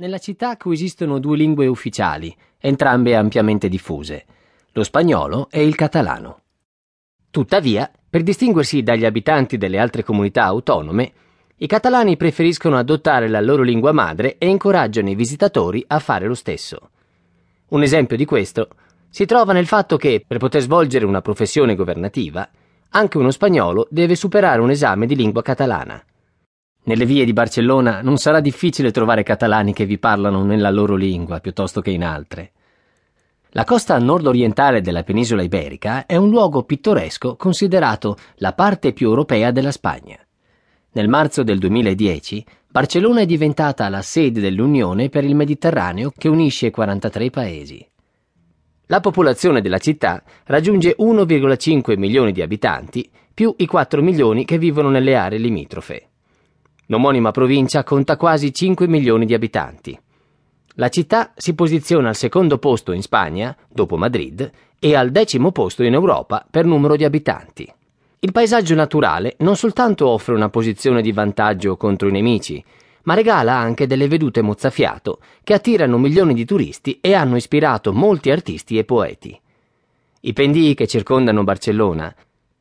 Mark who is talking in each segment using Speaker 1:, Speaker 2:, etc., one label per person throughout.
Speaker 1: Nella città coesistono due lingue ufficiali, entrambe ampiamente diffuse, lo spagnolo e il catalano. Tuttavia, per distinguersi dagli abitanti delle altre comunità autonome, i catalani preferiscono adottare la loro lingua madre e incoraggiano i visitatori a fare lo stesso. Un esempio di questo si trova nel fatto che, per poter svolgere una professione governativa, anche uno spagnolo deve superare un esame di lingua catalana. Nelle vie di Barcellona non sarà difficile trovare catalani che vi parlano nella loro lingua piuttosto che in altre. La costa nord-orientale della penisola iberica è un luogo pittoresco considerato la parte più europea della Spagna. Nel marzo del 2010 Barcellona è diventata la sede dell'Unione per il Mediterraneo che unisce 43 paesi. La popolazione della città raggiunge 1,5 milioni di abitanti, più i 4 milioni che vivono nelle aree limitrofe. L'omonima provincia conta quasi 5 milioni di abitanti. La città si posiziona al secondo posto in Spagna, dopo Madrid, e al decimo posto in Europa per numero di abitanti. Il paesaggio naturale non soltanto offre una posizione di vantaggio contro i nemici, ma regala anche delle vedute mozzafiato che attirano milioni di turisti e hanno ispirato molti artisti e poeti. I pendii che circondano Barcellona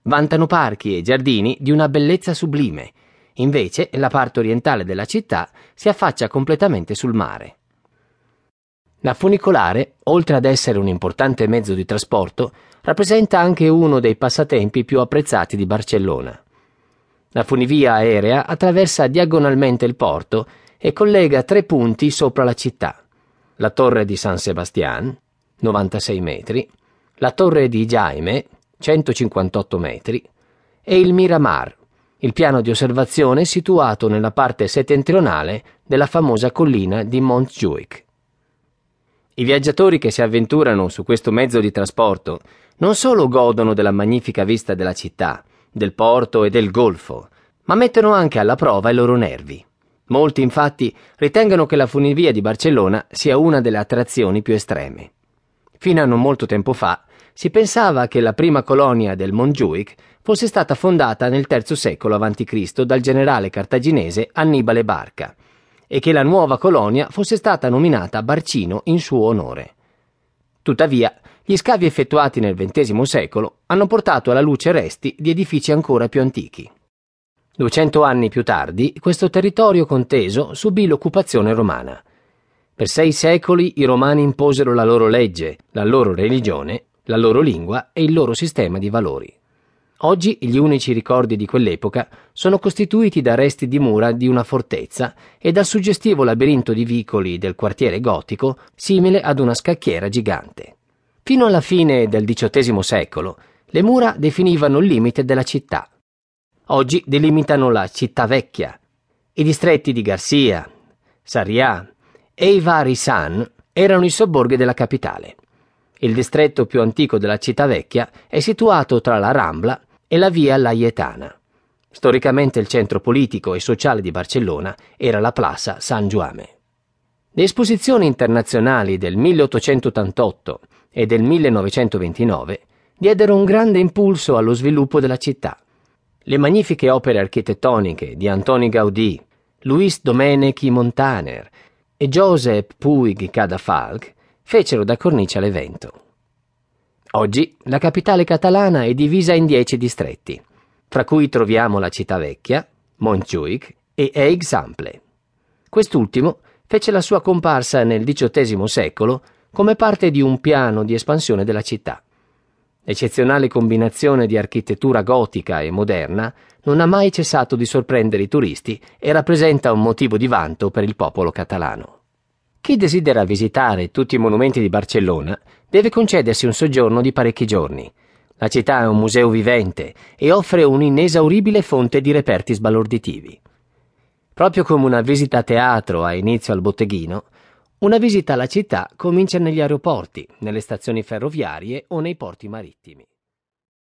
Speaker 1: vantano parchi e giardini di una bellezza sublime Invece, la parte orientale della città si affaccia completamente sul mare. La funicolare, oltre ad essere un importante mezzo di trasporto, rappresenta anche uno dei passatempi più apprezzati di Barcellona. La funivia aerea attraversa diagonalmente il porto e collega tre punti sopra la città. La torre di San Sebastián, 96 metri, la torre di Jaime, 158 metri, e il Miramar, il piano di osservazione situato nella parte settentrionale della famosa collina di Montjuic. I viaggiatori che si avventurano su questo mezzo di trasporto non solo godono della magnifica vista della città, del porto e del golfo, ma mettono anche alla prova i loro nervi. Molti infatti ritengono che la funivia di Barcellona sia una delle attrazioni più estreme. Fino a non molto tempo fa si pensava che la prima colonia del Montjuic fosse stata fondata nel III secolo a.C. dal generale cartaginese Annibale Barca e che la nuova colonia fosse stata nominata Barcino in suo onore. Tuttavia, gli scavi effettuati nel XX secolo hanno portato alla luce resti di edifici ancora più antichi. 200 anni più tardi, questo territorio conteso subì l'occupazione romana. Per sei secoli i romani imposero la loro legge, la loro religione la loro lingua e il loro sistema di valori. Oggi gli unici ricordi di quell'epoca sono costituiti da resti di mura di una fortezza e dal suggestivo labirinto di vicoli del quartiere gotico simile ad una scacchiera gigante. Fino alla fine del XVIII secolo le mura definivano il limite della città. Oggi delimitano la città vecchia. I distretti di Garcia, Sarriá e i vari San erano i sobborghi della capitale. Il distretto più antico della città vecchia è situato tra la Rambla e la via Laietana. Storicamente il centro politico e sociale di Barcellona era la Plaza San Juame. Le esposizioni internazionali del 1888 e del 1929 diedero un grande impulso allo sviluppo della città. Le magnifiche opere architettoniche di Antoni Gaudì, Luis Domenici Montaner e Joseph Puig Cadafalque fecero da cornice all'evento. Oggi la capitale catalana è divisa in dieci distretti, fra cui troviamo la città vecchia, Montjuic e Eixample. Quest'ultimo fece la sua comparsa nel XVIII secolo come parte di un piano di espansione della città. L'eccezionale combinazione di architettura gotica e moderna non ha mai cessato di sorprendere i turisti e rappresenta un motivo di vanto per il popolo catalano. Chi desidera visitare tutti i monumenti di Barcellona deve concedersi un soggiorno di parecchi giorni. La città è un museo vivente e offre un'inesauribile fonte di reperti sbalorditivi. Proprio come una visita a teatro ha inizio al botteghino, una visita alla città comincia negli aeroporti, nelle stazioni ferroviarie o nei porti marittimi.